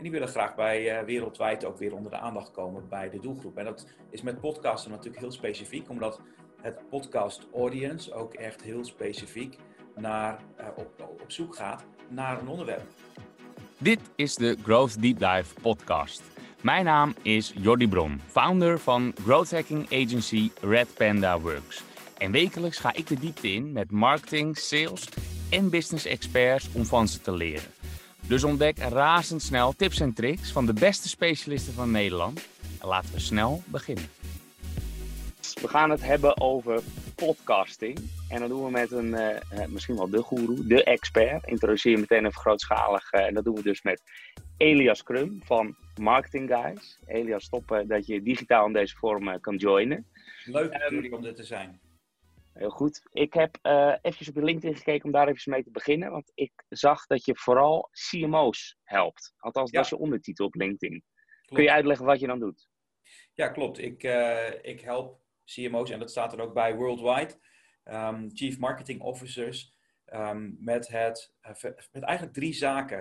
En die willen graag bij uh, wereldwijd ook weer onder de aandacht komen bij de doelgroep. En dat is met podcasten natuurlijk heel specifiek, omdat het podcast audience ook echt heel specifiek naar, uh, op, op zoek gaat naar een onderwerp. Dit is de Growth Deep Dive podcast. Mijn naam is Jordi Bron, founder van growth hacking agency Red Panda Works. En wekelijks ga ik de diepte in met marketing, sales en business experts om van ze te leren. Dus ontdek razendsnel tips en tricks van de beste specialisten van Nederland. En laten we snel beginnen. We gaan het hebben over podcasting. En dat doen we met een, uh, misschien wel de guru, de expert. Introduceer je meteen even grootschalig. Uh, en dat doen we dus met Elias Krum van Marketing Guys. Elias, stoppen dat je digitaal in deze vorm kan joinen. Leuk um, om er te zijn. Heel goed. Ik heb uh, even op je LinkedIn gekeken om daar even mee te beginnen. Want ik zag dat je vooral CMO's helpt. Althans, dat is je ondertitel op LinkedIn. Kun je uitleggen wat je dan doet? Ja, klopt. Ik, uh, ik help CMO's, en dat staat er ook bij worldwide, um, Chief Marketing Officers, um, met, het, uh, met eigenlijk drie zaken.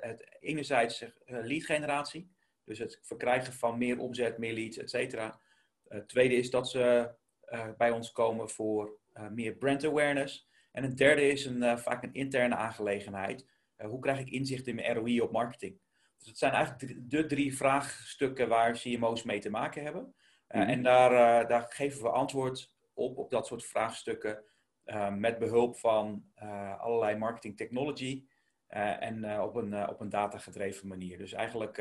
het enerzijds lead generatie, dus het verkrijgen van meer omzet, meer leads, et cetera. Het tweede is dat ze uh, bij ons komen voor meer brand awareness. En een derde is een, uh, vaak een interne aangelegenheid. hoe krijg ik inzicht in mijn ROI op marketing? Dus het zijn eigenlijk de drie vraagstukken waar CMO's mee te maken hebben. Mm -hmm. En daar, daar geven we antwoord op, op dat soort vraagstukken. met behulp van allerlei marketing technology. en op een, op een datagedreven manier. Dus eigenlijk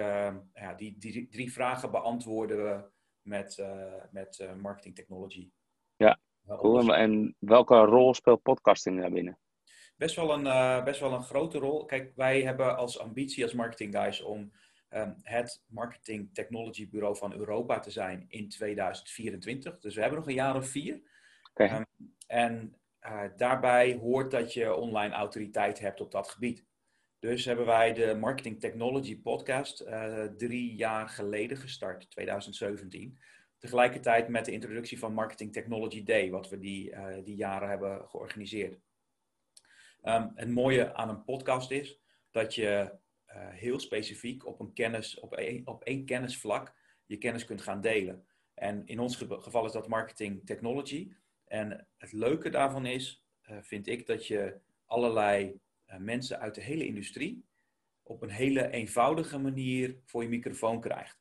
ja, die, die drie vragen beantwoorden we met, met marketing technology. Cool. En welke rol speelt podcasting daarbinnen? Best wel, een, uh, best wel een grote rol. Kijk, wij hebben als ambitie als marketing guys om um, het marketing technology bureau van Europa te zijn in 2024. Dus we hebben nog een jaar of vier. Okay. Um, en uh, daarbij hoort dat je online autoriteit hebt op dat gebied. Dus hebben wij de Marketing Technology Podcast uh, drie jaar geleden gestart, 2017. Tegelijkertijd met de introductie van Marketing Technology Day, wat we die, uh, die jaren hebben georganiseerd. Um, het mooie aan een podcast is dat je uh, heel specifiek op, een kennis, op, een, op één kennisvlak je kennis kunt gaan delen. En in ons geval is dat marketing technology. En het leuke daarvan is, uh, vind ik, dat je allerlei mensen uit de hele industrie op een hele eenvoudige manier voor je microfoon krijgt.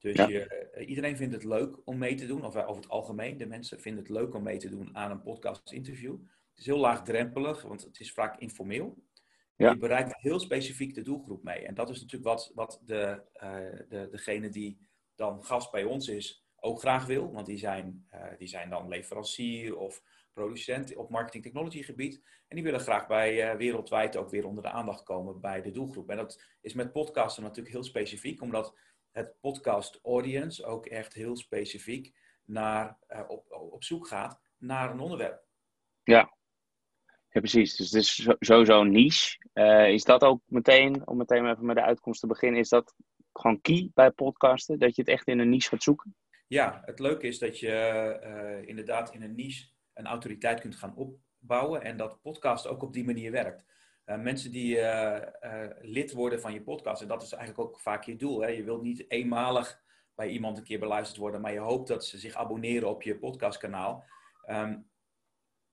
Dus je, eh, iedereen vindt het leuk om mee te doen, of over het algemeen, de mensen vinden het leuk om mee te doen aan een podcast-interview. Het is heel laagdrempelig, want het is vaak informeel. Ja. Je bereikt heel specifiek de doelgroep mee. En dat is natuurlijk wat, wat de, uh, de, degene die dan gast bij ons is ook graag wil. Want die zijn, uh, die zijn dan leverancier of producent op marketing technology gebied. En die willen graag bij uh, wereldwijd ook weer onder de aandacht komen bij de doelgroep. En dat is met podcasten natuurlijk heel specifiek, omdat het podcast audience ook echt heel specifiek naar, uh, op, op zoek gaat naar een onderwerp. Ja. ja, precies. Dus het is sowieso een niche. Uh, is dat ook meteen, om meteen even met de uitkomst te beginnen, is dat gewoon key bij podcasten? Dat je het echt in een niche gaat zoeken? Ja, het leuke is dat je uh, inderdaad in een niche een autoriteit kunt gaan opbouwen en dat podcast ook op die manier werkt. Uh, mensen die uh, uh, lid worden van je podcast, en dat is eigenlijk ook vaak je doel. Hè? Je wilt niet eenmalig bij iemand een keer beluisterd worden, maar je hoopt dat ze zich abonneren op je podcastkanaal. Um,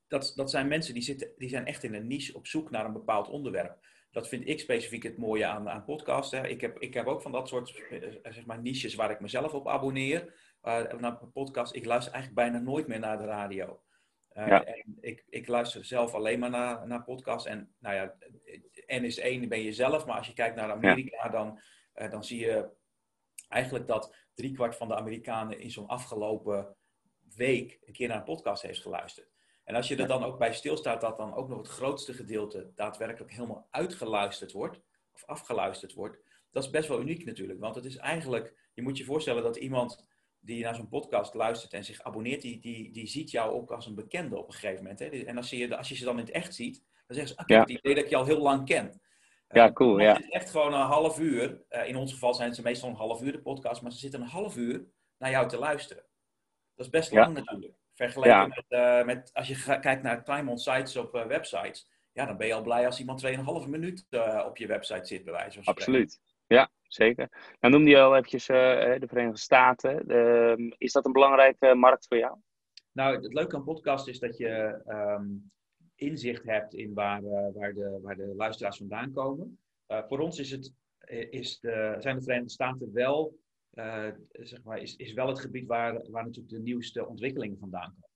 dat, dat zijn mensen die, zitten, die zijn echt in een niche op zoek naar een bepaald onderwerp. Dat vind ik specifiek het mooie aan, aan podcasten. Ik heb, ik heb ook van dat soort zeg maar, niches waar ik mezelf op abonneer. naar een podcast. Ik luister eigenlijk bijna nooit meer naar de radio. Uh, ja. en ik, ik luister zelf alleen maar naar, naar podcasts. En nou ja, N is één, ben je zelf. Maar als je kijkt naar Amerika, ja. dan, uh, dan zie je eigenlijk dat driekwart van de Amerikanen in zo'n afgelopen week een keer naar een podcast heeft geluisterd. En als je er dan ook bij stilstaat dat dan ook nog het grootste gedeelte daadwerkelijk helemaal uitgeluisterd wordt, of afgeluisterd wordt, dat is best wel uniek natuurlijk. Want het is eigenlijk, je moet je voorstellen dat iemand die naar zo'n podcast luistert en zich abonneert, die, die, die ziet jou ook als een bekende op een gegeven moment. Hè? En als je, als je ze dan in het echt ziet, dan zeggen ze, ah, ik heb het idee dat ik je al heel lang ken. Ja, uh, cool, ja. Het is echt gewoon een half uur. Uh, in ons geval zijn ze meestal een half uur de podcast, maar ze zitten een half uur naar jou te luisteren. Dat is best lang ja. natuurlijk. Vergeleken ja. met, uh, met, als je kijkt naar time-on sites op websites, ja, dan ben je al blij als iemand 2,5 minuut op je website zit, bij wijze van spreken. Absoluut. Ja, zeker. Nou noemde je al eventjes uh, de Verenigde Staten. Uh, is dat een belangrijke markt voor jou? Nou, het leuke aan podcast is dat je um, inzicht hebt in waar, uh, waar, de, waar de luisteraars vandaan komen. Voor ons is het, is de, zijn de Verenigde Staten wel, zeg maar, is, is wel het gebied waar, waar natuurlijk de nieuwste ontwikkelingen vandaan komen.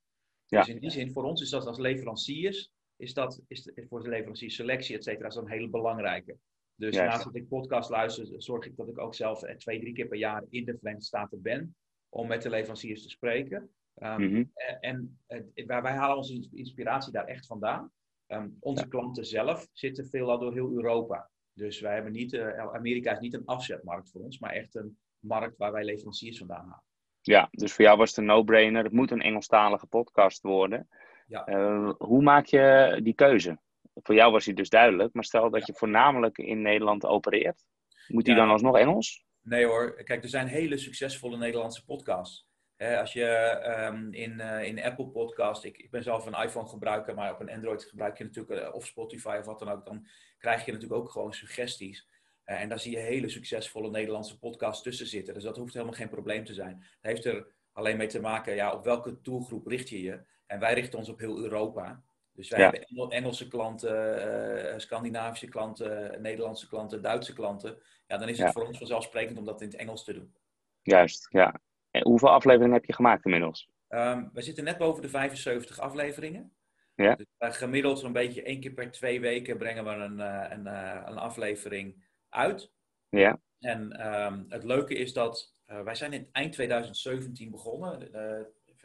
Ja. Dus in die zin, voor ons is dat als leveranciers, is dat is de, voor de leveranciersselectie, et cetera, is dat een hele belangrijke. Dus naast dat ik podcast luister, zorg ik dat ik ook zelf twee, drie keer per jaar in de Verenigde Staten ben om met de leveranciers te spreken. Um, mm-hmm. En, en wij, wij, halen onze inspiratie daar echt vandaan. Um, onze ja. klanten zelf zitten veelal door heel Europa. Dus wij hebben niet, uh, Amerika is niet een afzetmarkt voor ons, maar echt een markt waar wij leveranciers vandaan halen. Ja, dus voor jou was het een no-brainer. Het moet een Engelstalige podcast worden. Ja. Uh, hoe maak je die keuze? Voor jou was die dus duidelijk, maar stel dat je voornamelijk in Nederland opereert. Moet die ja. dan alsnog Engels? Nee hoor, kijk, er zijn hele succesvolle Nederlandse podcasts. als je um, in, uh, in Apple Podcast, ik, ik ben zelf een iPhone gebruiker, maar op een Android gebruik je natuurlijk, uh, of Spotify of wat dan ook, dan krijg je natuurlijk ook gewoon suggesties. Uh, en daar zie je hele succesvolle Nederlandse podcasts tussen zitten. Dus dat hoeft helemaal geen probleem te zijn. Het heeft er alleen mee te maken, ja, op welke doelgroep richt je je? En wij richten ons op heel Europa. Dus wij ja. hebben Engelse klanten, uh, Scandinavische klanten, Nederlandse klanten, Duitse klanten. Ja, dan is het ja. voor ons vanzelfsprekend om dat in het Engels te doen. Juist, ja. En hoeveel afleveringen heb je gemaakt inmiddels? Um, we zitten net boven de 75 afleveringen. Ja. Dus gemiddeld zo'n beetje één keer per twee weken brengen we een, uh, een, uh, een aflevering uit. Ja. En um, het leuke is dat wij zijn in eind 2017 begonnen.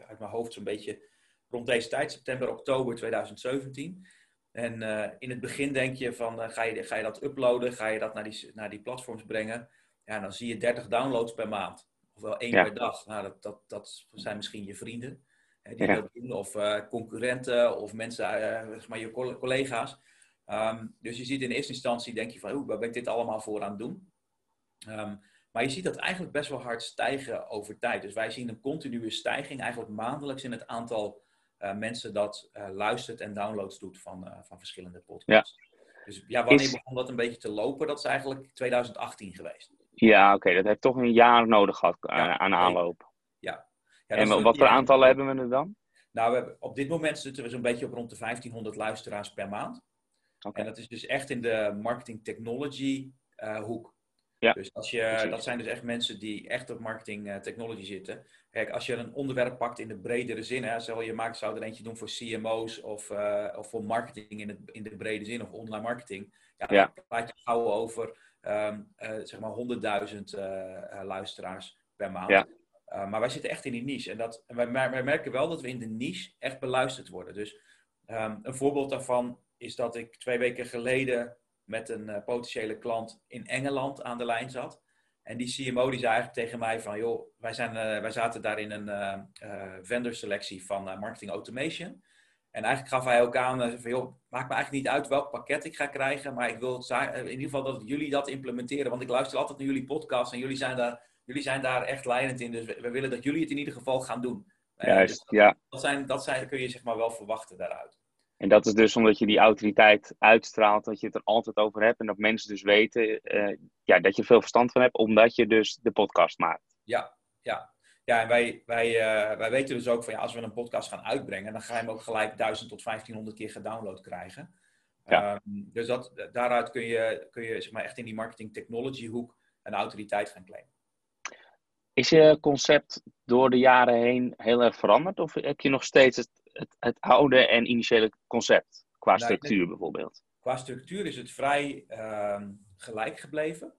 uit mijn hoofd zo'n beetje rond deze tijd, september, oktober 2017. En uh, in het begin denk je van, uh, ga, je, ga je dat uploaden, ga je dat naar die, naar die platforms brengen. Ja, dan zie je 30 downloads per maand. Ofwel één ja. per dag. Nou, dat, dat, dat zijn misschien je vrienden hè, die ja. dat doen. Of uh, concurrenten of mensen, zeg maar je collega's. Um, dus je ziet in eerste instantie, denk je van, hoe waar ben ik dit allemaal voor aan het doen? Um, maar je ziet dat eigenlijk best wel hard stijgen over tijd. Dus wij zien een continue stijging, eigenlijk maandelijks in het aantal mensen dat uh, luistert en downloads doet van, uh, van verschillende podcasts. Ja. Dus ja, wanneer is... begon dat een beetje te lopen? Dat is eigenlijk 2018 geweest. Ja, oké. Okay. Dat heeft toch een jaar nodig gehad ja, aan aanloop. Ja. ja en wat voor aantallen hebben we er dan? Nou, we hebben, op dit moment zitten we zo'n beetje op rond de 1500 luisteraars per maand. Okay. En dat is dus echt in de marketing technology hoek. Ja. Dus als je, dat zijn dus echt mensen die echt op marketing uh, technology zitten. Kijk, als je een onderwerp pakt in de bredere zin, hè, zou je maakt, zou er eentje doen voor CMO's of, uh, of voor marketing in, het, in de brede zin of online marketing. Ja, ja. dan praat je gauw over um, uh, zeg maar 100.000 luisteraars per maand. Ja. maar wij zitten echt in die niche. En, dat, en wij, wij, merken wel dat we in de niche echt beluisterd worden. Dus um, een voorbeeld daarvan is dat ik twee weken geleden met een uh, potentiële klant in Engeland aan de lijn zat. En die CMO die zei eigenlijk tegen mij van, joh, wij, zijn, uh, wij zaten daar in een uh, vendor selectie van marketing automation. En eigenlijk gaf hij ook aan van, joh, maakt me eigenlijk niet uit welk pakket ik ga krijgen, maar ik wil in ieder geval dat jullie dat implementeren, want ik luister altijd naar jullie podcast en jullie zijn daar, jullie zijn daar echt leidend in, dus we, we willen dat jullie het in ieder geval gaan doen. Juist, dus dat, ja. Dat, zijn, dat zijn, kun je zeg maar wel verwachten daaruit. En dat is dus omdat je die autoriteit uitstraalt, dat je het er altijd over hebt en dat mensen dus weten uh, ja, dat je veel verstand van hebt, omdat je dus de podcast maakt. Ja, ja. Ja, en wij, wij, uh, wij weten dus ook van ja, als we een podcast gaan uitbrengen, dan ga je hem ook gelijk 1000 tot 1500 keer gedownload krijgen. Ja. Um, dus dat, daaruit kun je, kun je zeg maar, echt in die marketing technology hoek een autoriteit gaan claimen. Is je concept door de jaren heen heel erg veranderd? Of heb je nog steeds het, het, oude en initiële concept? Qua nou, structuur denk, bijvoorbeeld. Qua structuur is het vrij uh, gelijk gebleven.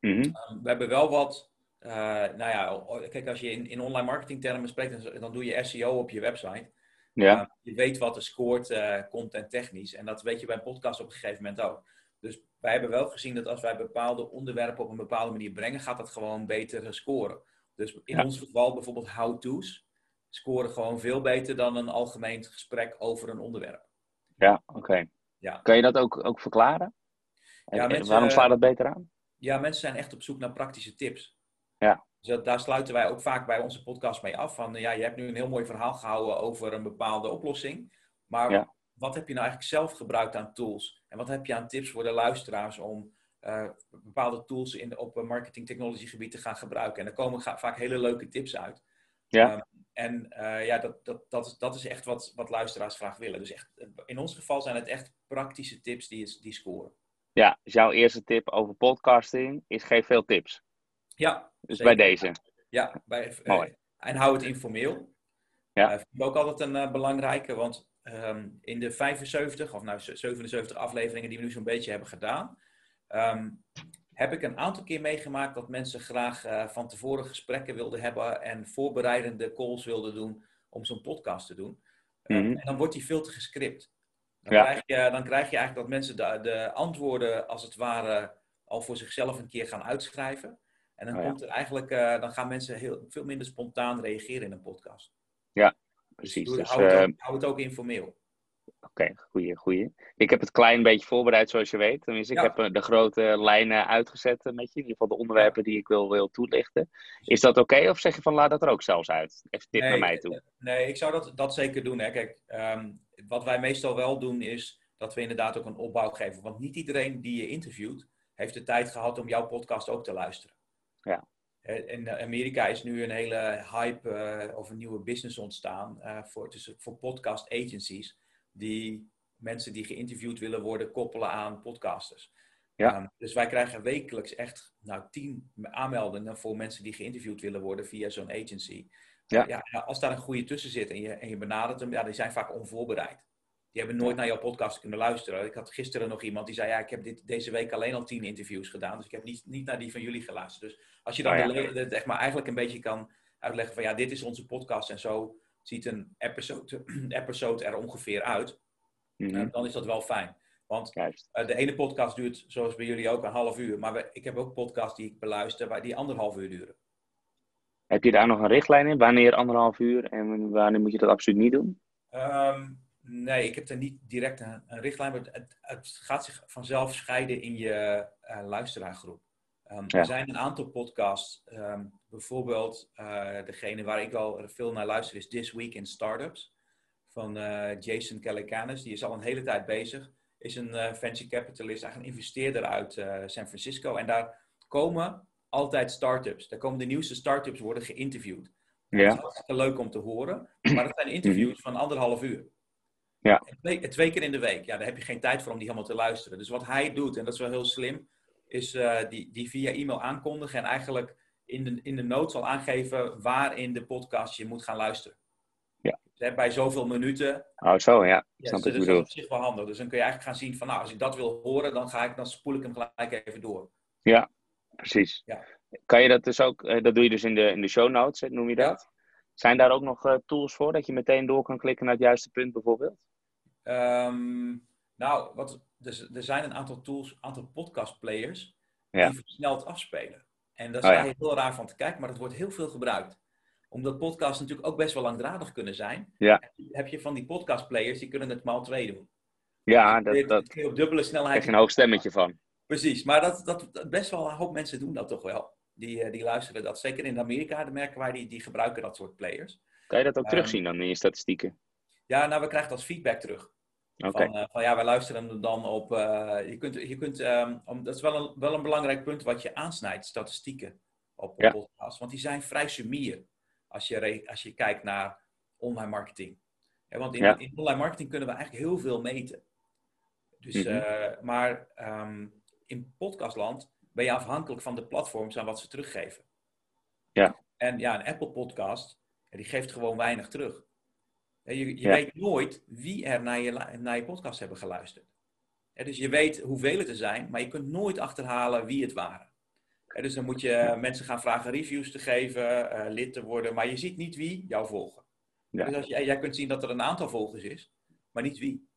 Mm -hmm. um, we hebben wel wat. Uh, nou ja, kijk, als je in, in online marketing termen spreekt, dan doe je SEO op je website. Ja. Uh, je weet wat er scoort, uh, content technisch. En dat weet je bij een podcast op een gegeven moment ook. Dus wij hebben wel gezien dat als wij bepaalde onderwerpen op een bepaalde manier brengen, gaat dat gewoon beter scoren. Dus in ja. ons geval bijvoorbeeld how-to's scoren gewoon veel beter dan een algemeen gesprek over een onderwerp. Ja, oké. Ja. Kan je dat ook, ook verklaren? Ja, mensen, waarom slaat dat beter aan? Ja, mensen zijn echt op zoek naar praktische tips. Ja. Dus daar sluiten wij ook vaak bij onze podcast mee af. Van ja, je hebt nu een heel mooi verhaal gehouden over een bepaalde oplossing. Maar ja. wat heb je nou eigenlijk zelf gebruikt aan tools? En wat heb je aan tips voor de luisteraars om eh, bepaalde tools in, op marketing technology gebied te gaan gebruiken. En daar komen vaak hele leuke tips uit. Ja. Ehm, en ja, dat, dat, dat, is, dat is echt wat, wat luisteraars graag willen. Dus echt, in ons geval zijn het echt praktische tips die, die scoren. Ja, dus jouw eerste tip over podcasting is geef veel tips. Ja. Dus bij deze. Ja, bij, Mooi. en hou het informeel. Ja. Dat vind ik ook altijd een belangrijke, want Ehm, in de 75, of nou 77 afleveringen die we nu zo'n beetje hebben gedaan, ehm, heb ik een aantal keer meegemaakt dat mensen graag uh, van tevoren gesprekken wilden hebben en voorbereidende calls wilden doen om zo'n podcast te doen. Ehm, mhm. En dan wordt die veel te gescript. Dan, krijg je, dan krijg je eigenlijk dat mensen de, de, antwoorden als het ware al voor zichzelf een keer gaan uitschrijven. En dan, oh komt er eigenlijk, uh, dan gaan mensen heel, veel minder spontaan reageren in een podcast. Ja, precies. Dus, hou, het ook, eh, hou, het ook, informeel. Oké, goeie, goeie. Ik heb het klein beetje voorbereid, zoals je weet. Tenminste, ik heb eh, de grote lijnen uitgezet met je. In ieder geval de onderwerpen die ik wil, wil toelichten. Is dat oké? of zeg je van laat dat er ook zelfs uit? Even tip naar mij toe. Eh, nee, ik zou dat, dat zeker doen. Hè. Kijk, ehm, wat wij meestal wel doen is dat we inderdaad ook een opbouw geven. Want niet iedereen die je interviewt, heeft de tijd gehad om jouw podcast ook te luisteren. Ja. In Amerika is nu een hele hype uh, of een nieuwe business ontstaan uh, voor, dus voor podcast agencies. Die mensen die geïnterviewd willen worden koppelen aan podcasters. Ja. Um, dus wij krijgen wekelijks echt nou, tien aanmeldingen voor mensen die geïnterviewd willen worden via zo'n agency. Ja. ja. als daar een goede tussen zit en je, en je benadert hem, ja, die zijn vaak onvoorbereid. Die hebben nooit naar jouw podcast kunnen luisteren. Ik had gisteren nog iemand die zei: Ja, ik heb dit, deze week alleen al tien interviews gedaan. Dus ik heb niet, niet naar die van jullie geluisterd. Dus als je dan oh, de, de, maar eigenlijk een beetje kan uitleggen: van ja, dit is onze podcast en zo ziet een episode, episode er ongeveer uit. Mm dan is dat wel fijn. Want uh, de ene podcast duurt, zoals bij jullie ook, een half uur. Maar we, ik heb ook podcasts die ik beluister, waar die anderhalf uur duren. Heb je daar nog een richtlijn in? Wanneer anderhalf uur en wanneer moet je dat absoluut niet doen? Um, Nee, ik heb er niet direct een, een richtlijn, maar het, het, gaat zich vanzelf scheiden in je uh, luisteraargroep. Um, Er zijn een aantal podcasts, um, bijvoorbeeld uh, degene waar ik al veel naar luister is This Week in Startups van uh, Jason Calacanis. Die is al een hele tijd bezig, is een venture capitalist, eigenlijk een investeerder uit San Francisco. En daar komen altijd startups. Daar komen de nieuwste startups worden geïnterviewd. Ja. Dat is hartstikke leuk om te horen, maar dat zijn interviews van anderhalf uur. Ja. Twee, twee, keer in de week. Ja, daar heb je geen tijd voor om die helemaal te luisteren. Dus wat hij doet, en dat is wel heel slim, is uh, die, die via e-mail aankondigen en eigenlijk in de, in de notes al aangeven waar in de podcast je moet gaan luisteren. Ja. Dus, bij zoveel minuten. Oh, zo, ja. ja dus, dat is op zich wel handig. Dus dan kun je eigenlijk gaan zien van, nou, als ik dat wil horen, dan, ga ik, dan spoel ik hem gelijk even door. Ja, precies. Ja. Kan je dat dus ook, eh, dat doe je dus in de, in de show notes, noem je dat? Zijn daar ook nog uh, tools voor, dat je meteen door kan klikken naar het juiste punt bijvoorbeeld? Um, nou, wat, dus, er zijn een aantal tools, een aantal podcastplayers ja. die versneld afspelen. En daar sta oh, je heel raar van te kijken, maar dat wordt heel veel gebruikt. Omdat podcasts natuurlijk ook best wel langdradig kunnen zijn. Ja. Heb je van die podcastplayers, die kunnen het maal twee doen. Ja, dat, dat, je op dubbele snelheid. Heb je een hoog stemmetje van. Precies, maar dat, dat, best wel een hoop mensen doen dat toch wel. Die, eh, die luisteren dat. Zeker in Amerika, de merken wij, die, die gebruiken dat soort players. Kan je dat ook um, terugzien dan in je statistieken? Ja, nou, we krijgen dat feedback terug. Okay. Van, van, ja, wij luisteren dan op. Uh, je kunt, je kunt, um, om, dat is wel een, wel een belangrijk punt wat je aansnijdt, statistieken op, op ja. podcasts. Want die zijn vrij sumier als je, als je kijkt naar online marketing. Ja, want in, ja. in, online marketing kunnen we eigenlijk heel veel meten. Dus, mm -hmm. uh, maar um, in podcastland ben je afhankelijk van de platforms en wat ze teruggeven. Ja. En ja, een Apple podcast, die geeft gewoon weinig terug. Je, je ja. weet nooit wie er naar je, naar je podcast hebben geluisterd. dus je weet hoeveel het er zijn, maar je kunt nooit achterhalen wie het waren. dus dan moet je mensen gaan vragen reviews te geven, uh, lid te worden, maar je ziet niet wie jou volgen. Ja. Dus als je, jij kunt zien dat er een aantal volgers is, maar niet wie.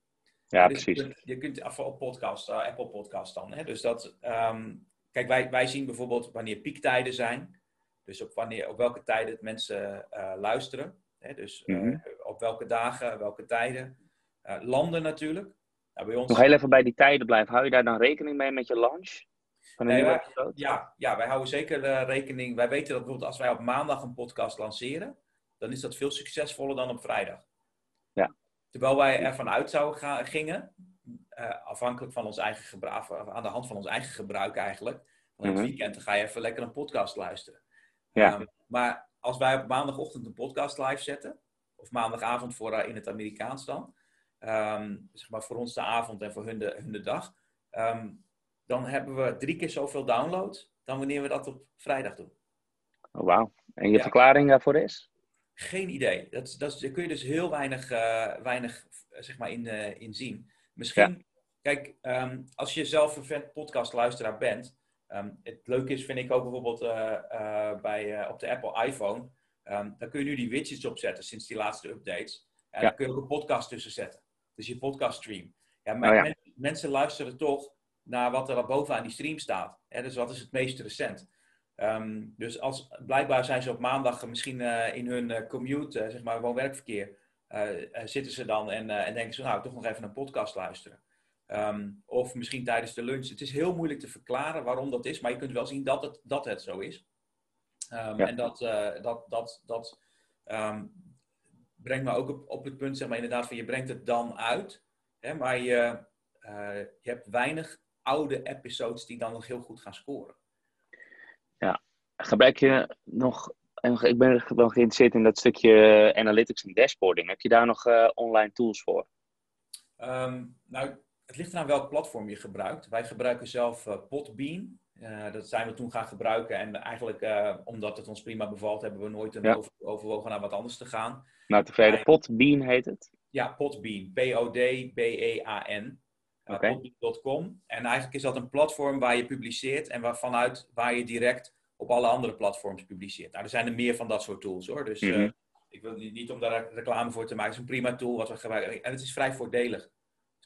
Ja, dus precies. Je kunt, je kunt op podcast, uh, Apple Podcast dan. Hè? Dus dat, um, kijk, wij, wij zien bijvoorbeeld wanneer piektijden zijn. Dus op, wanneer, op welke tijden mensen uh, luisteren. Hè? Dus mm -hmm. Op welke dagen, welke tijden. Uh, landen natuurlijk. Nou, bij ons... Nog heel even bij die tijden blijven. Hou je daar dan rekening mee met je launch? Nee, wij, ja, ja, wij houden zeker uh, rekening. Wij weten dat bijvoorbeeld als wij op maandag een podcast lanceren, dan is dat veel succesvoller dan op vrijdag. Ja. Terwijl wij ervan uit zouden gaan, gingen afhankelijk van ons eigen gebruik, aan de hand van ons eigen gebruik eigenlijk. Van het Mhm. weekend dan ga je even lekker een podcast luisteren. Ja. Ehm, maar als wij op maandagochtend een podcast live zetten, of maandagavond voor, in het Amerikaans dan, ehm, zeg maar voor ons de avond en voor hun de, hun de dag, ehm, dan hebben we drie keer zoveel downloads dan wanneer we dat op vrijdag doen. Oh, wauw. En je Ja. verklaring daarvoor is? Geen idee. Dat, dat, daar kun je dus heel weinig, eh, weinig eh, zeg maar in, eh, in zien. Misschien, kijk, ehm, als je zelf een fan podcastluisteraar bent, het leuke is, vind ik ook bijvoorbeeld bij, op de Apple iPhone, ehm, daar kun je nu die widgets opzetten sinds die laatste updates. En Ja. daar kun je ook een podcast tussen zetten. Dus je podcast stream. Ja, maar Oh ja. men- mensen luisteren toch naar wat er bovenaan die stream staat. Hè? Dus wat is het meest recent? Ehm, dus als, blijkbaar zijn ze op maandag misschien eh, in hun eh, commute, eh, zeg maar woon-werkverkeer, zitten ze dan en, en denken ze, nou, toch nog even een podcast luisteren. Ehm, of misschien tijdens de lunch. Het is heel moeilijk te verklaren waarom dat is, maar je kunt wel zien dat het, dat het zo is. Ehm, Ja. En dat, eh, dat, dat, dat ehm, brengt me ook op, op het punt, zeg maar inderdaad, van je brengt het dan uit, hè, maar je, eh, je hebt weinig oude episodes die dan nog heel goed gaan scoren. Gebruik je nog, ik ben wel geïnteresseerd in dat stukje analytics en dashboarding. Heb je daar nog eh, online tools voor? Ehm, nou, het ligt eraan welk platform je gebruikt. Wij gebruiken zelf eh, Podbean. Eh, dat zijn we toen gaan gebruiken. En eigenlijk, eh, omdat het ons prima bevalt, hebben we nooit een Ja. over- overwogen naar wat anders te gaan. Nou, tevreden. Nee. Podbean heet het. Ja, Podbean. P-O-D-B-E-A-N. Uh, Oké. Podbean.com. En eigenlijk is dat een platform waar je publiceert en waar, vanuit waar je direct op alle andere platforms publiceert. Nou, er zijn er meer van dat soort tools hoor. Dus eh, Mhm. ik wil niet, niet om daar reclame voor te maken. Het is een prima tool wat we gebruiken. En het is vrij voordelig.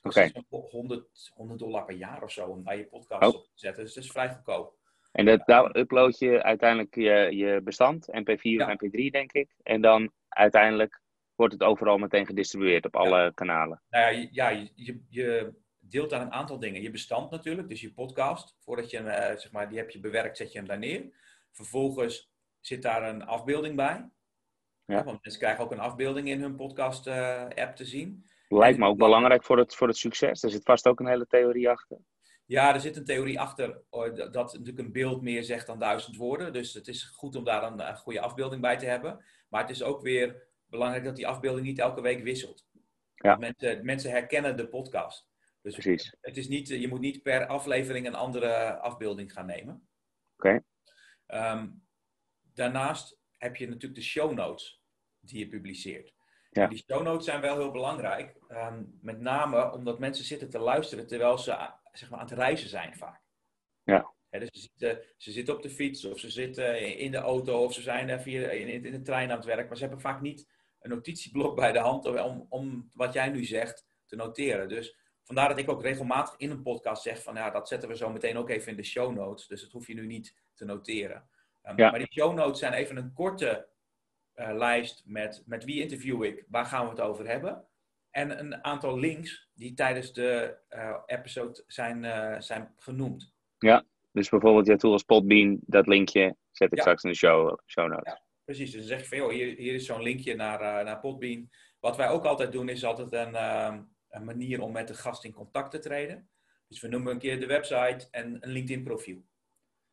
Zo'n 100, 100 dollar per jaar of zo om daar je podcast Oh. op te zetten. Dus het is vrij goedkoop. En dat, daar upload je uiteindelijk je, je bestand, MP4 Ja. of MP3 denk ik. En dan uiteindelijk wordt het overal meteen gedistribueerd op alle kanalen. Nou ja, je, ja, je, je, je deelt aan een aantal dingen. Je bestand natuurlijk, dus je podcast. Voordat je hem, eh, zeg maar, die heb je bewerkt, zet je hem daar neer. Vervolgens zit daar een afbeelding bij. Ja. want mensen krijgen ook een afbeelding in hun podcast-app te zien. Lijkt me ook belangrijk voor het, voor het succes. Er zit vast ook een hele theorie achter. Ja, er zit een theorie achter oh, dat natuurlijk een beeld meer zegt dan duizend woorden. Dus het is goed om daar een, een goede afbeelding bij te hebben. Maar het is ook weer belangrijk dat die afbeelding niet elke week wisselt. Ja. Mensen, mensen herkennen de podcast. Dus Precies. het is niet, je moet niet per aflevering een andere afbeelding gaan nemen. Oké. Ehm, daarnaast heb je natuurlijk de show notes die je publiceert. Ja. Die show notes zijn wel heel belangrijk. ehm, met name omdat mensen zitten te luisteren terwijl ze zeg maar, aan het reizen zijn vaak. Ja. Dus ze, zitten, ze zitten op de fiets of ze zitten in de auto of ze zijn via, in, in de trein aan het werk. Maar ze hebben vaak niet een notitieblok bij de hand om, om wat jij nu zegt te noteren. Dus vandaar dat ik ook regelmatig in een podcast zeg van ja, dat zetten we zo meteen ook even in de show notes. Dus dat hoef je nu niet te noteren. Um, Ja. Maar die show notes zijn even een korte uh, lijst met, met wie interview ik, waar gaan we het over hebben. En een aantal links die tijdens de uh, episode zijn, uh, zijn genoemd. Ja, dus bijvoorbeeld jouw tool als Podbean, dat linkje zet ik Ja. straks in de show, show notes. Ja. Precies, dus dan zeg je van joh, hier, hier is zo'n linkje naar, naar Podbean. Wat wij ook altijd doen is altijd een, uh, een manier om met de gast in contact te treden. Dus we noemen een keer de website en een LinkedIn profiel.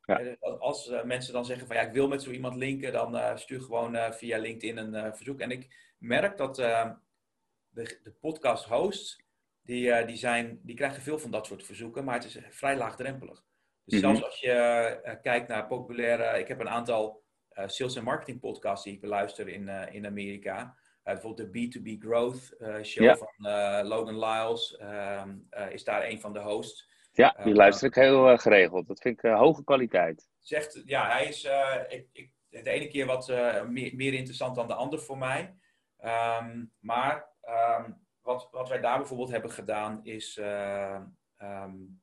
Ja. Eh, Als uh, mensen dan zeggen van ja, ik wil met zo iemand linken, dan uh, stuur gewoon uh, via LinkedIn een verzoek. En ik merk dat de, de podcast hosts, die, die, zijn, die krijgen veel van dat soort verzoeken, maar het is vrij laagdrempelig. Dus Mhm. zelfs als je kijkt naar populaire, ik heb een aantal sales en marketing podcasts die ik beluister in, in Amerika. Bijvoorbeeld de B2B Growth show Ja. van Logan Lyles um, uh, is daar een van de hosts. Ja, die Uh, luister ik heel uh, geregeld. Dat vind ik uh, hoge kwaliteit. Zegt, ja, hij is ik, ik, de ene keer wat meer, meer interessant dan de ander voor mij. Um, maar um, wat, wat wij daar bijvoorbeeld hebben gedaan is um,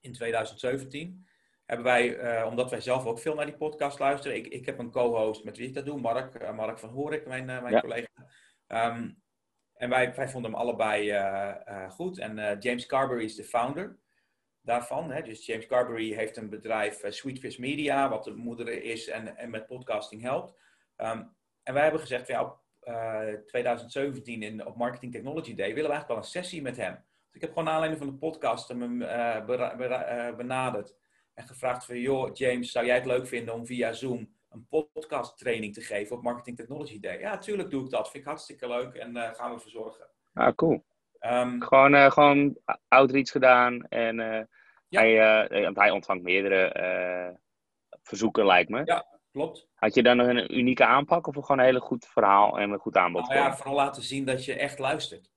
in 2017 hebben wij, uh, omdat wij zelf ook veel naar die podcast luisteren. Ik, ik heb een co-host met wie ik dat doe, Mark, uh, Mark van Horik, mijn, uh, mijn Ja. collega. Um, en wij, wij vonden hem allebei goed. En James Carberry is de founder daarvan. Hè? Dus James Carberry heeft een bedrijf, uh, Sweetfish Media, wat de moeder is en, en met podcasting helpt. Um, en wij hebben gezegd, ja, op 2017 in, op Marketing Technology Day willen we eigenlijk wel een sessie met hem Dus ik heb gewoon aanleiding van de podcast hem uh, benaderd en gevraagd van, joh, James, zou jij het leuk vinden om via Zoom een podcast training te geven op Marketing Technology Day? Ja, tuurlijk doe ik dat. Vind ik hartstikke leuk en gaan we verzorgen. Ah, cool. Um, gewoon, gewoon outreach gedaan en ja. hij, want hij ontvangt meerdere verzoeken, lijkt me. Ja, klopt. Had je dan nog een unieke aanpak of gewoon een hele goed verhaal en een goed aanbod? Nou ja, vooral laten zien dat je echt luistert.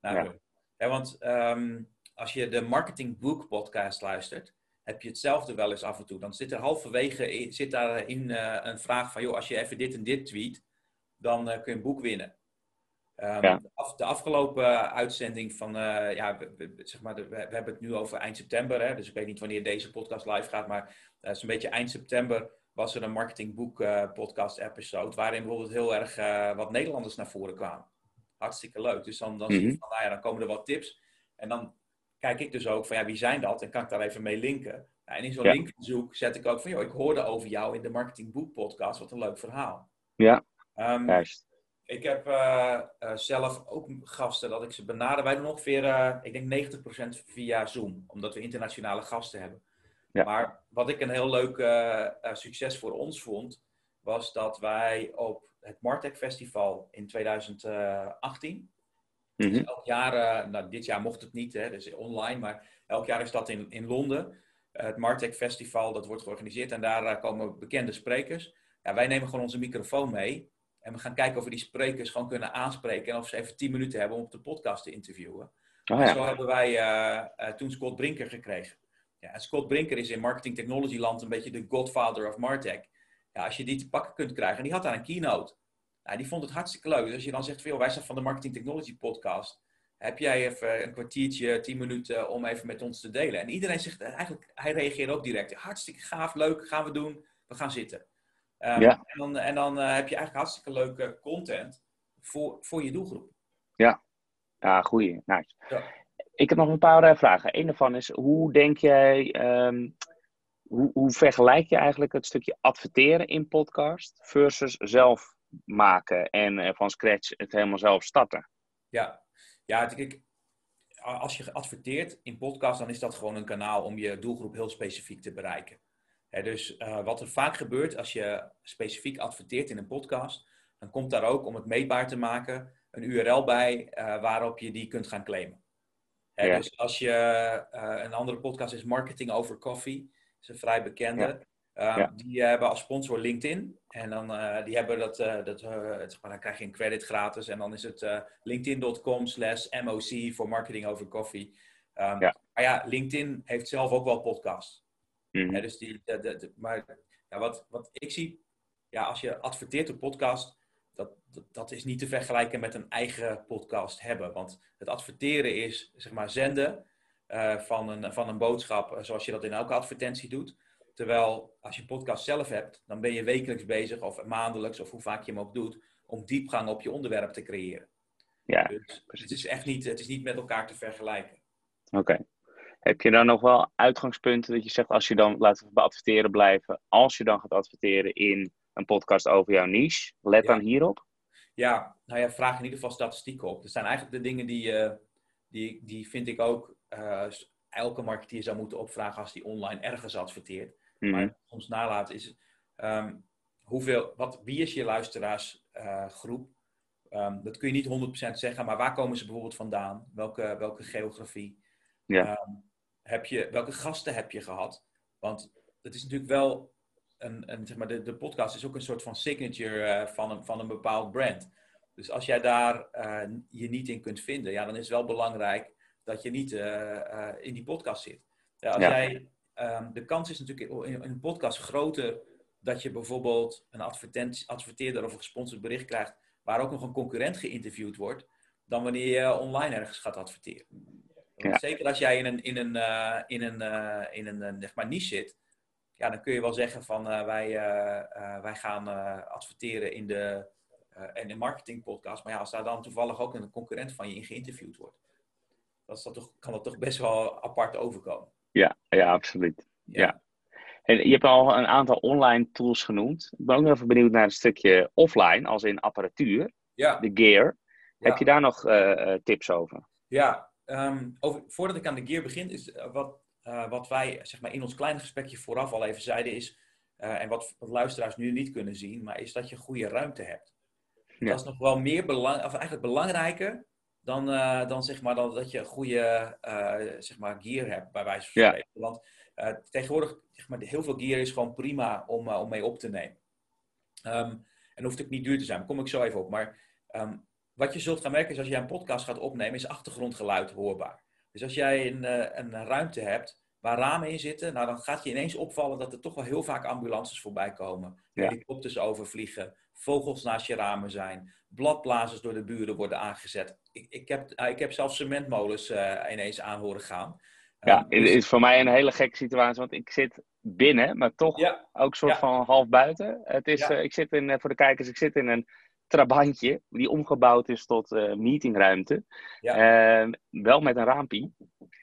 Nou, ja. want um, als je de Marketing Book podcast luistert, heb je hetzelfde wel eens af en toe. Dan zit er halverwege zit daarin uh, een vraag van, joh, als je even dit en dit tweet, dan uh, kun je een boek winnen. Um, ja. de, afgelopen uitzending van, uh, ja, we, zeg maar, we, we, hebben het nu over eind september, hè, dus ik weet niet wanneer deze podcast live gaat, maar uh, zo'n beetje eind september was er een marketingboek podcast episode, waarin bijvoorbeeld heel erg wat Nederlanders naar voren kwamen. Hartstikke leuk. Dus dan, dan zie je mhm. van, nou ja, dan komen er wat tips. En dan kijk ik dus ook van ja, wie zijn dat? En kan ik daar even mee linken? Nou, en in zo'n ja. linkzoek zet ik ook van, joh, ik hoorde over jou in de Marketing Boek podcast. Wat een leuk verhaal. Ja, um, juist. Ik heb uh, uh, zelf ook gasten dat ik ze benader. Wij doen ongeveer, uh, ik denk 90% via Zoom, omdat we internationale gasten hebben. Ja. Maar wat ik een heel leuk succes voor ons vond, was dat wij op het Martech Festival in 2018, dus mhm. elk jaar, nou, dit jaar mocht het niet, hè, dus online, maar elk jaar is dat in, in Londen. Het Martech Festival, dat wordt georganiseerd en daar komen bekende sprekers. Ja, wij nemen gewoon onze microfoon mee en we gaan kijken of we die sprekers gewoon kunnen aanspreken en of ze even 10 minuten hebben om op de podcast te interviewen. Oh, ja. Zo hebben wij toen Scott Brinker gekregen. Ja, en Scott Brinker is in marketing technology land een beetje de godfather of Martech. Ja, als je die te pakken kunt krijgen, en die had daar een keynote. Nou, die vond het hartstikke leuk. Dus als je dan zegt, veel, wij zijn van de Marketing Technology podcast. Heb jij even een kwartiertje, tien minuten om even met ons te delen? En iedereen zegt eigenlijk, hij reageert ook direct. Hartstikke gaaf, leuk, gaan we doen. We gaan zitten. Um, ja. En dan, en dan uh, heb je eigenlijk hartstikke leuke content voor, voor je doelgroep. Ja, ja goeie. Nice. Ja. Ik heb nog een paar uh, vragen. Een daarvan is, hoe denk jij, um, hoe, hoe vergelijk je eigenlijk het stukje adverteren in podcast versus zelf maken en eh, van scratch het helemaal zelf starten. Ja, ja ik, als je adverteert in podcast, dan is dat gewoon een kanaal om je doelgroep heel specifiek te bereiken. Dus uh, wat er vaak gebeurt als je specifiek adverteert in een podcast, dan komt daar ook om het meetbaar te maken een URL bij uh, waarop je die kunt gaan claimen. Ja. Dus als je een andere podcast is Marketing over Coffee, is een vrij bekende. Uh, Die hebben als sponsor LinkedIn. En dan die hebben dat, dat maar, dan krijg je een credit gratis. En dan is het linkedin.com slash MOC voor marketing over koffie. Um, ja. Maar ja, LinkedIn heeft zelf ook wel podcasts. Mm. dus die, de, de, maar ja, wat, wat ik zie, ja, als je adverteert op podcast, dat, dat, dat, is niet te vergelijken met een eigen podcast hebben. Want het adverteren is, zeg maar, zenden van, een, van een boodschap, zoals je dat in elke advertentie doet. Terwijl als je een podcast zelf hebt, dan ben je wekelijks bezig of maandelijks of hoe vaak je hem ook doet, om diepgang op je onderwerp te creëren. Ja, dus het is echt niet, het is niet met elkaar te vergelijken. Oké. Heb je dan nog wel uitgangspunten dat je zegt, als je dan, laten we bij adverteren blijven, als je dan gaat adverteren in een podcast over jouw niche, let dan hierop? Ja, nou ja, vraag in ieder geval statistieken op. Dat zijn eigenlijk de dingen die, uh, die, die vind ik ook uh, elke marketeer zou moeten opvragen als die online ergens adverteert. Maar mhm. soms nalaten is um, hoeveel, wat, wie is je luisteraarsgroep? Uh, um, dat kun je niet 100% zeggen, maar waar komen ze bijvoorbeeld vandaan? Welke, welke geografie? Ja. Um, heb je, welke gasten heb je gehad? Want het is natuurlijk wel een, een zeg maar, de, de podcast is ook een soort van signature uh, van, een, van een bepaald brand. Dus als jij daar uh, je niet in kunt vinden, ja, dan is het wel belangrijk dat je niet uh, in die podcast zit. Ja, als jij um, de kans is natuurlijk in, een podcast groter dat je bijvoorbeeld een adverteerder of een gesponsord bericht krijgt waar ook nog een concurrent geïnterviewd wordt, dan wanneer je online ergens gaat adverteren. Zeker als jij in een, in een, uh, in een, uh, in een uh, zeg maar niche zit, ja, dan kun je wel zeggen van wij, wij gaan adverteren in de, in de marketingpodcast. Maar ja, als daar dan toevallig ook een concurrent van je in geïnterviewd wordt, dat is dat toch, kan dat toch best wel apart overkomen. Ja, ja absoluut. Ja. En je hebt al een aantal online tools genoemd. Ik ben ook even benieuwd naar een stukje offline, als in apparatuur, ja. de gear. Heb je daar nog tips over? Ja, ehm, over, voordat ik aan de gear begin, is wat, wat wij zeg maar, in ons kleine gesprekje vooraf al even zeiden, is, en wat, wat luisteraars nu niet kunnen zien, maar is dat je goede ruimte hebt. Dat is nog wel meer belang, of eigenlijk belangrijker dan, dan, zeg maar, dan dat je een goede zeg maar, gear hebt, bij wijze van spreken. Want tegenwoordig, zeg maar, heel veel gear is gewoon prima om, om mee op te nemen. Um, en hoeft ook niet duur te zijn, daar kom ik zo even op. Maar ehm, wat je zult gaan merken is als jij een podcast gaat opnemen, is achtergrondgeluid hoorbaar. Dus als jij een, uh, een ruimte hebt waar ramen in zitten, nou dan gaat je ineens opvallen dat er toch wel heel vaak ambulances voorbij komen. Ja. Helikopters overvliegen, vogels naast je ramen zijn, bladblazers door de buren worden aangezet. Ik, ik, heb, uh, ik heb zelfs cementmolens uh, ineens aan horen gaan. Ja, het dus is voor mij een hele gekke situatie, want ik zit binnen, maar toch ook soort van half buiten. Het is, uh, ik zit in, uh, voor de kijkers, ik zit in een trabantje die omgebouwd is tot uh, meetingruimte. Ehm, wel met een raampie,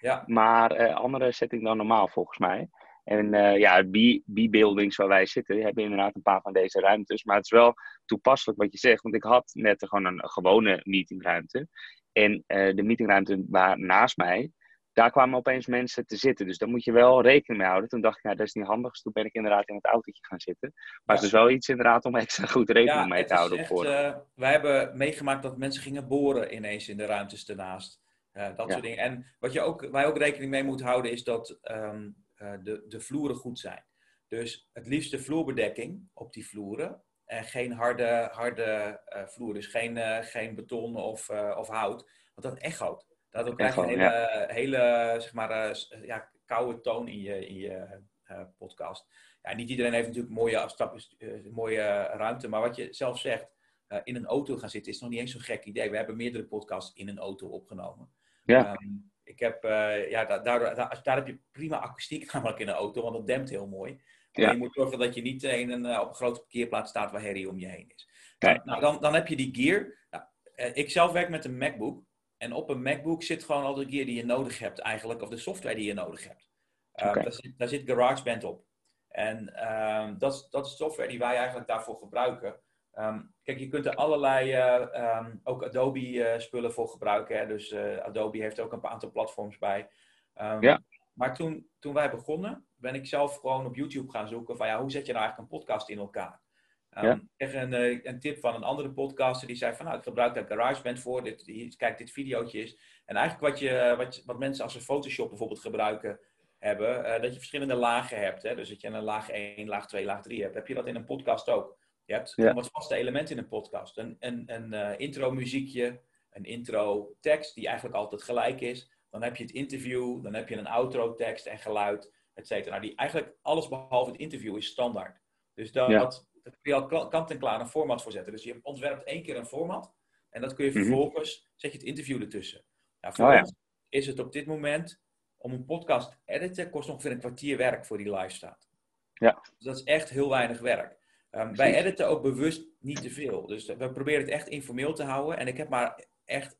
ja. maar andere setting dan normaal volgens mij. En ja, B-buildings waar wij zitten, die hebben inderdaad een paar van deze ruimtes. Maar het is wel toepasselijk wat je zegt, want ik had net gewoon een gewone meetingruimte. En de meetingruimte waar naast mij, daar kwamen opeens mensen te zitten. Dus daar moet je wel rekening mee houden. Toen dacht ik, nou, dat is niet handig. Dus toen ben ik inderdaad in het autootje gaan zitten. Maar het is wel iets inderdaad om extra goed rekening mee te houden. Echt, uh, wij hebben meegemaakt dat mensen gingen boren ineens in de ruimtes ernaast. Uh, dat soort dingen. En wat je ook, wij ook rekening mee moeten houden is dat um, uh, de, de vloeren goed zijn. Dus het liefst de vloerbedekking op die vloeren. En geen harde, harde vloer. Dus geen, geen beton of, of hout. Want dat echoot. Daardoor krijg je een hele, hele zeg maar, uh, ja, koude toon in je, in je uh, podcast. Ja, niet iedereen heeft natuurlijk mooie, uh, mooie ruimte, maar wat je zelf zegt, in een auto gaan zitten is nog niet eens zo'n gek idee. We hebben meerdere podcasts in een auto opgenomen. Ja. Um, ik heb, ja, daar, daar, daar, heb je prima akoestiek namelijk in een auto, want dat dempt heel mooi. Ja. je moet zorgen dat je niet in een, op een grote parkeerplaats staat waar herrie om je heen is. Nou, dan, dan heb je die gear. Nou, ik zelf werk met een MacBook. En op een MacBook zit gewoon al de gear die je nodig hebt eigenlijk, of de software die je nodig hebt. Um, daar, zit, daar, zit, GarageBand op. En um, dat, dat is software die wij eigenlijk daarvoor gebruiken. Um, kijk, je kunt er allerlei, uh, ook Adobe uh, spullen voor gebruiken. Hè? Dus uh, Adobe heeft ook een aantal platforms bij. ja. Maar toen, toen wij begonnen, ben ik zelf gewoon op YouTube gaan zoeken van ja, hoe zet je nou eigenlijk een podcast in elkaar? Um, Ik kreeg een, eh, een, tip van een andere podcaster die zei van nou, ik gebruik daar GarageBand voor. Dit, kijk, dit videootje is. En eigenlijk wat, je, wat, wat mensen als ze Photoshop bijvoorbeeld gebruiken hebben, uh, dat je verschillende lagen hebt. Hè? Dus dat je een laag 1, laag 2, laag 3 hebt. Heb je dat in een podcast ook? Je hebt ja. wat vaste elementen in een podcast. Een, een, een uh, intro muziekje, een intro tekst die eigenlijk altijd gelijk is. Dan heb je het interview, dan heb je een outro tekst en geluid, et cetera. Nou, die, eigenlijk alles behalve het interview is standaard. Dus dat, ja. Daar kun je al kant-en-klaar een format voor zetten. Dus je ontwerpt één keer een format. En dat kun je mhm. vervolgens, zet je het interview ertussen. Nou, voor oh, ons is het op dit moment, om een podcast te editen, kost ongeveer een kwartier werk voor die live staat. Ja. Dus dat is echt heel weinig werk. Um, wij editen ook bewust niet te veel. Dus we proberen het echt informeel te houden. En ik heb maar echt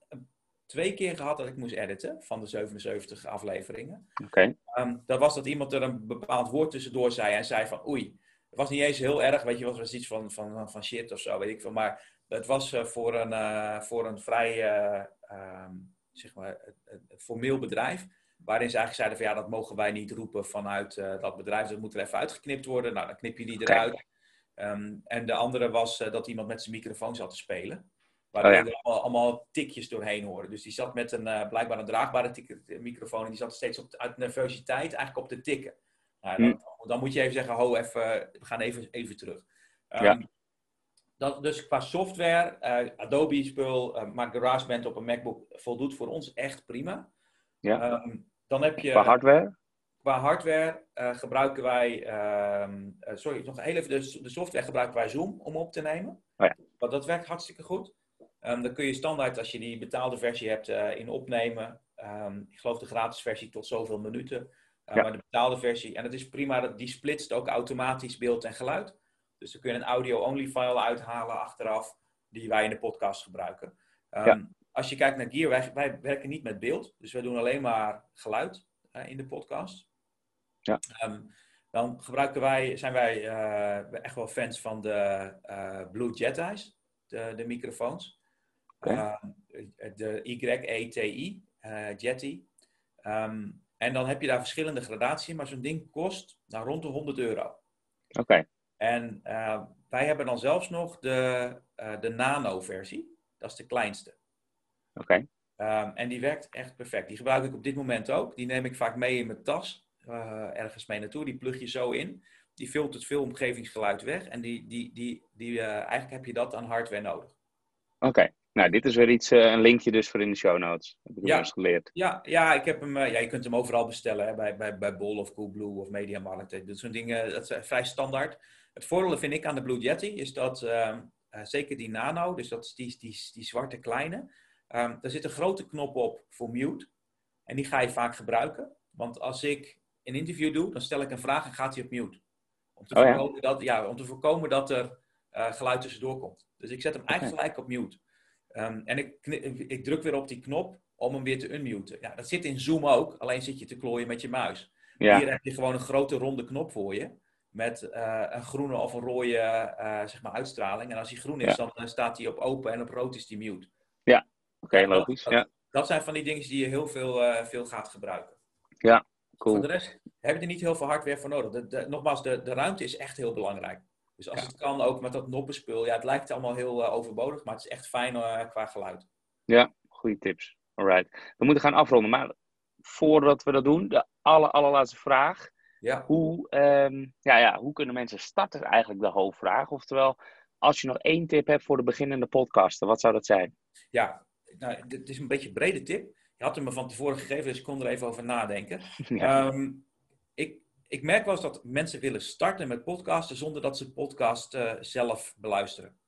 twee keer gehad dat ik moest editen van de 77 afleveringen. Oké. Okay. Um, dat was dat iemand er een bepaald woord tussendoor zei en zei van oei, het was niet eens heel erg, weet je, wat was iets van, van, van shit of zo, weet ik veel. Maar het was uh, voor, een, uh, voor een vrij, uh, um, zeg maar, formeel bedrijf. Waarin ze eigenlijk zeiden van ja, dat mogen wij niet roepen vanuit dat bedrijf. Dat moet er even uitgeknipt worden. Nou, dan knip je die eruit. Um, en de andere was dat iemand met zijn microfoon zat te spelen. Waar oh, ja. er allemaal, allemaal, tikjes doorheen horen. Dus die zat met een blijkbaar een draagbare microfoon. En die zat steeds op, uit nervositeit eigenlijk op te tikken. Nou, hm. dan, dan, moet je even zeggen, ho, even, we gaan even, even terug. Um, ja. dat, dus qua software, uh, Adobe spul, uh, maar GarageBand op een MacBook voldoet voor ons echt prima. Ja. Um, dan heb je, qua hardware? Qua hardware uh, gebruiken wij, um, sorry, nog heel even, de, de, software gebruiken wij Zoom om op te nemen. Oh ja. Want dat werkt hartstikke goed. Um, dan kun je standaard, als je die betaalde versie hebt, in opnemen. ik geloof de gratis versie tot zoveel minuten. Uh, Maar de betaalde versie, en het is prima, die splitst ook automatisch beeld en geluid. Dus dan kun je een audio-only file uithalen achteraf, die wij in de podcast gebruiken. Um, Als je kijkt naar Gear, wij, wij, werken niet met beeld, dus wij doen alleen maar geluid uh, in de podcast. Ja. Um, dan gebruiken wij, zijn wij uh, echt wel fans van de Blue Jeti's, de, de microfoons. Okay. de YETI Jetty. Ehm, en dan heb je daar verschillende gradaties, maar zo'n ding kost nou, rond de 100 euro. Oké. En wij hebben dan zelfs nog de, de nano-versie. Dat is de kleinste. Oké. Ehm, en die werkt echt perfect. Die gebruik ik op dit moment ook. Die neem ik vaak mee in mijn tas, ergens mee naartoe. Die plug je zo in die filtert veel omgevingsgeluid weg. En die, die, die, die, uh, eigenlijk heb je dat aan hardware nodig. Oké, nou dit is weer iets, uh, een linkje dus voor in de show notes. Heb ik ja. geleerd. Ja, ja, ik heb hem, uh, ja, je kunt hem overal bestellen. Hè, bij, bij, bij Bol of Coolblue of Mediamarkt. Dat soort dingen, dat is vrij standaard. Het voordeel vind ik aan de Blue Yeti is dat, ehm, zeker die nano, dus dat is die, die, die zwarte kleine. Um, daar zit een grote knop op voor mute. En die ga je vaak gebruiken. Want als ik een interview doe, dan stel ik een vraag en gaat hij op mute. Om te, Oh, ja? voorkomen, dat, ja, om te voorkomen dat er geluid tussendoor komt. Dus ik zet hem eigenlijk gelijk op mute. Um, en ik, ik, druk weer op die knop om hem weer te unmuten. Ja, dat zit in Zoom ook, alleen zit je te klooien met je muis. Ja. Hier heb je gewoon een grote ronde knop voor je. Met uh, een groene of een rode uh, zeg maar uitstraling. En als die groen is, Ja. dan staat hij op open en op rood is die mute. Oké, logisch. Dat, Ja, dat zijn van die dingen die je heel veel, uh, veel gaat gebruiken. cool. Voor de rest heb je er niet heel veel hardware voor nodig. De, de, nogmaals, de, de ruimte is echt heel belangrijk. Dus als Ja. het kan, ook met dat noppenspul. Ja, het lijkt allemaal heel uh, overbodig, maar het is echt fijn uh, qua geluid. Ja, goede tips. Alright. We moeten gaan afronden, maar voordat we dat doen, de aller, allerlaatste vraag. Ja, Hoe, ehm, ja, ja, hoe kunnen mensen starten? Eigenlijk de hoofdvraag. Oftewel, als je nog één tip hebt voor de beginnende podcaster, wat zou dat zijn? ja nou, dit is een beetje een brede tip. Je had hem me van tevoren gegeven, dus ik kon er even over nadenken. Ja. Um, ik, ik merk wel eens dat mensen willen starten met podcasten zonder dat ze podcast uh, zelf beluisteren.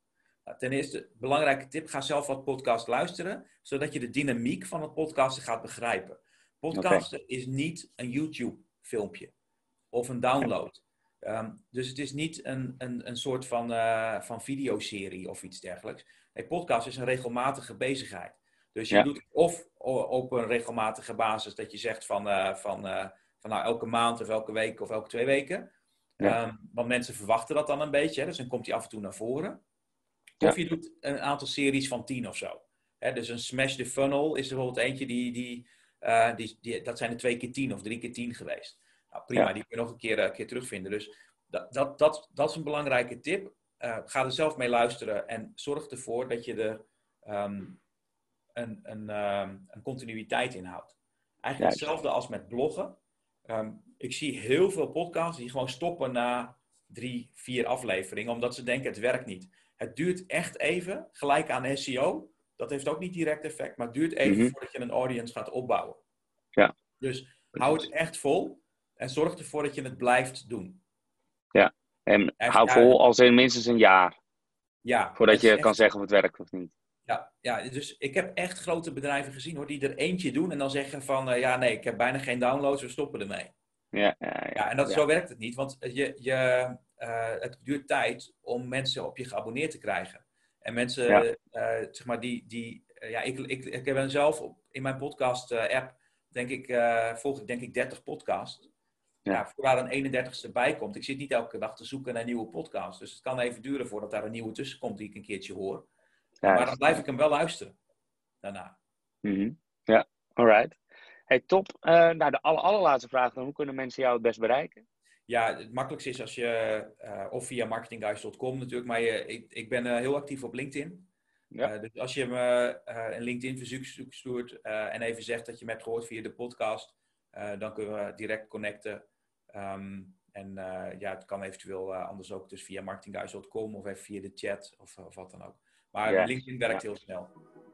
Nou, ten eerste, belangrijke tip, ga zelf wat podcast luisteren, zodat je de dynamiek van het podcasten gaat begrijpen. Podcasten okay. is niet een YouTube filmpje of een download. Um, dus het is niet een, een, een soort van, uh, van videoserie of iets dergelijks. Nee, podcast is een regelmatige bezigheid. Dus je Ja. doet of op een regelmatige basis dat je zegt van, uh, van, van nou, elke maand of elke week of elke twee weken. Ja. Um, want mensen verwachten dat dan een beetje, hè, dus dan komt die af en toe naar voren. Ja. Of je doet een aantal series van tien of zo. Hè, dus een Smash the Funnel is er bijvoorbeeld eentje, die, die, uh, die, die, dat zijn er twee keer tien of drie keer tien geweest. Nou, prima, Ja. die kun je nog een keer, een keer terugvinden. Dus dat, dat, dat, dat is een belangrijke tip. Uh, ga er zelf mee luisteren en zorg ervoor dat je er um, een, een, um, een continuïteit in houdt. Eigenlijk hetzelfde als met bloggen. Um, ik zie heel veel podcasts die gewoon stoppen na drie, vier afleveringen, omdat ze denken het werkt niet. Het duurt echt even, gelijk aan SEO. Dat heeft ook niet direct effect, maar het duurt even Mhm. voordat je een audience gaat opbouwen. Ja. Dus hou het echt vol en zorg ervoor dat je het blijft doen. En Echt, hou ja. vol als in minstens een jaar, Ja, voordat je echt- kan zeggen of het werkt of niet. Ja, ja, dus ik heb echt grote bedrijven gezien hoor, die er eentje doen en dan zeggen van eh, ja nee, ik heb bijna geen downloads, we stoppen ermee. Ja, ja, ja. Ja, en dat, Ja. zo werkt het niet, want je, je, eh, het duurt tijd om mensen op je geabonneerd te krijgen. En mensen, Ja. eh, zeg maar, die, die ja, ik, ik, ik heb zelf op, in mijn podcast-app, denk ik, volg ik denk ik 30 podcasts. Ja. Ja. voor daar een 31ste bij komt. Ik zit niet elke dag te zoeken naar nieuwe podcasts. Dus het kan even duren voordat daar een nieuwe tussen komt die ik een keertje hoor. Juist. Maar dan blijf ik hem wel luisteren. Daarna. Mhm. Ja, alright. Hey, top. Eh, nou, de aller, allerlaatste vraag dan. Hoe kunnen mensen jou het best bereiken? Ja, het makkelijkste is als je, eh, of via marketingguys.com natuurlijk, maar je, ik, ik ben eh, heel actief op LinkedIn. Ja. Dus als je me een LinkedIn verzoek stuurt en even zegt dat je me hebt gehoord via de podcast, dan kunnen we direct connecten. Ehm, en ja, het kan eventueel anders ook dus via marketingguys.com of even via de chat of, of wat dan ook. Maar. LinkedIn werkt Ja. heel snel.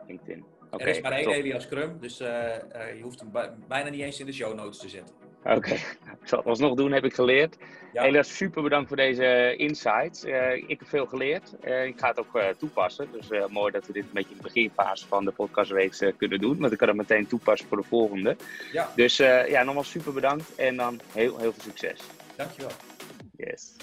LinkedIn. Oké, er is maar één. Elias Krum, dus eh, eh, je hoeft hem bij- bijna niet eens in de show notes te zetten. Oké, ik zal het alsnog doen, heb ik geleerd. Ja. Elias, super bedankt voor deze insights. Eh, ik heb veel geleerd. Ik ga het ook toepassen. Dus mooi dat we dit een beetje in de beginfase van de podcastreeks eh, kunnen doen. Want ik kan het meteen toepassen voor de volgende. Ja, Dus ja, nogmaals super bedankt. En dan heel, heel veel succes. dankjewel. Yes.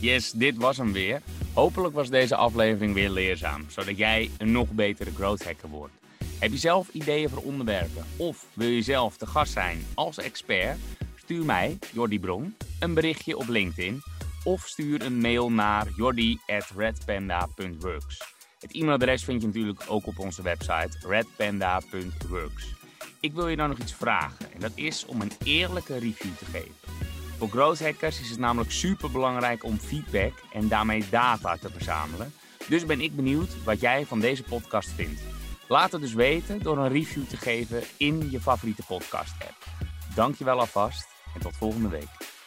Yes, dit was hem weer. Hopelijk was deze aflevering weer leerzaam, zodat jij een nog betere growth hacker wordt. Heb je zelf ideeën voor onderwerpen of wil je zelf te gast zijn als expert? Stuur mij, Jordi Bron, een berichtje op LinkedIn of stuur een mail naar jordi@redpanda.works. Het e-mailadres vind je natuurlijk ook op onze website redpanda.works. Ik wil je dan nog iets vragen en dat is om een eerlijke review te geven. Voor growth hackers is het namelijk super belangrijk om feedback en daarmee data te verzamelen. Dus ben ik benieuwd wat jij van deze podcast vindt. Laat het dus weten door een review te geven in je favoriete podcast app. Dankjewel alvast en tot volgende week.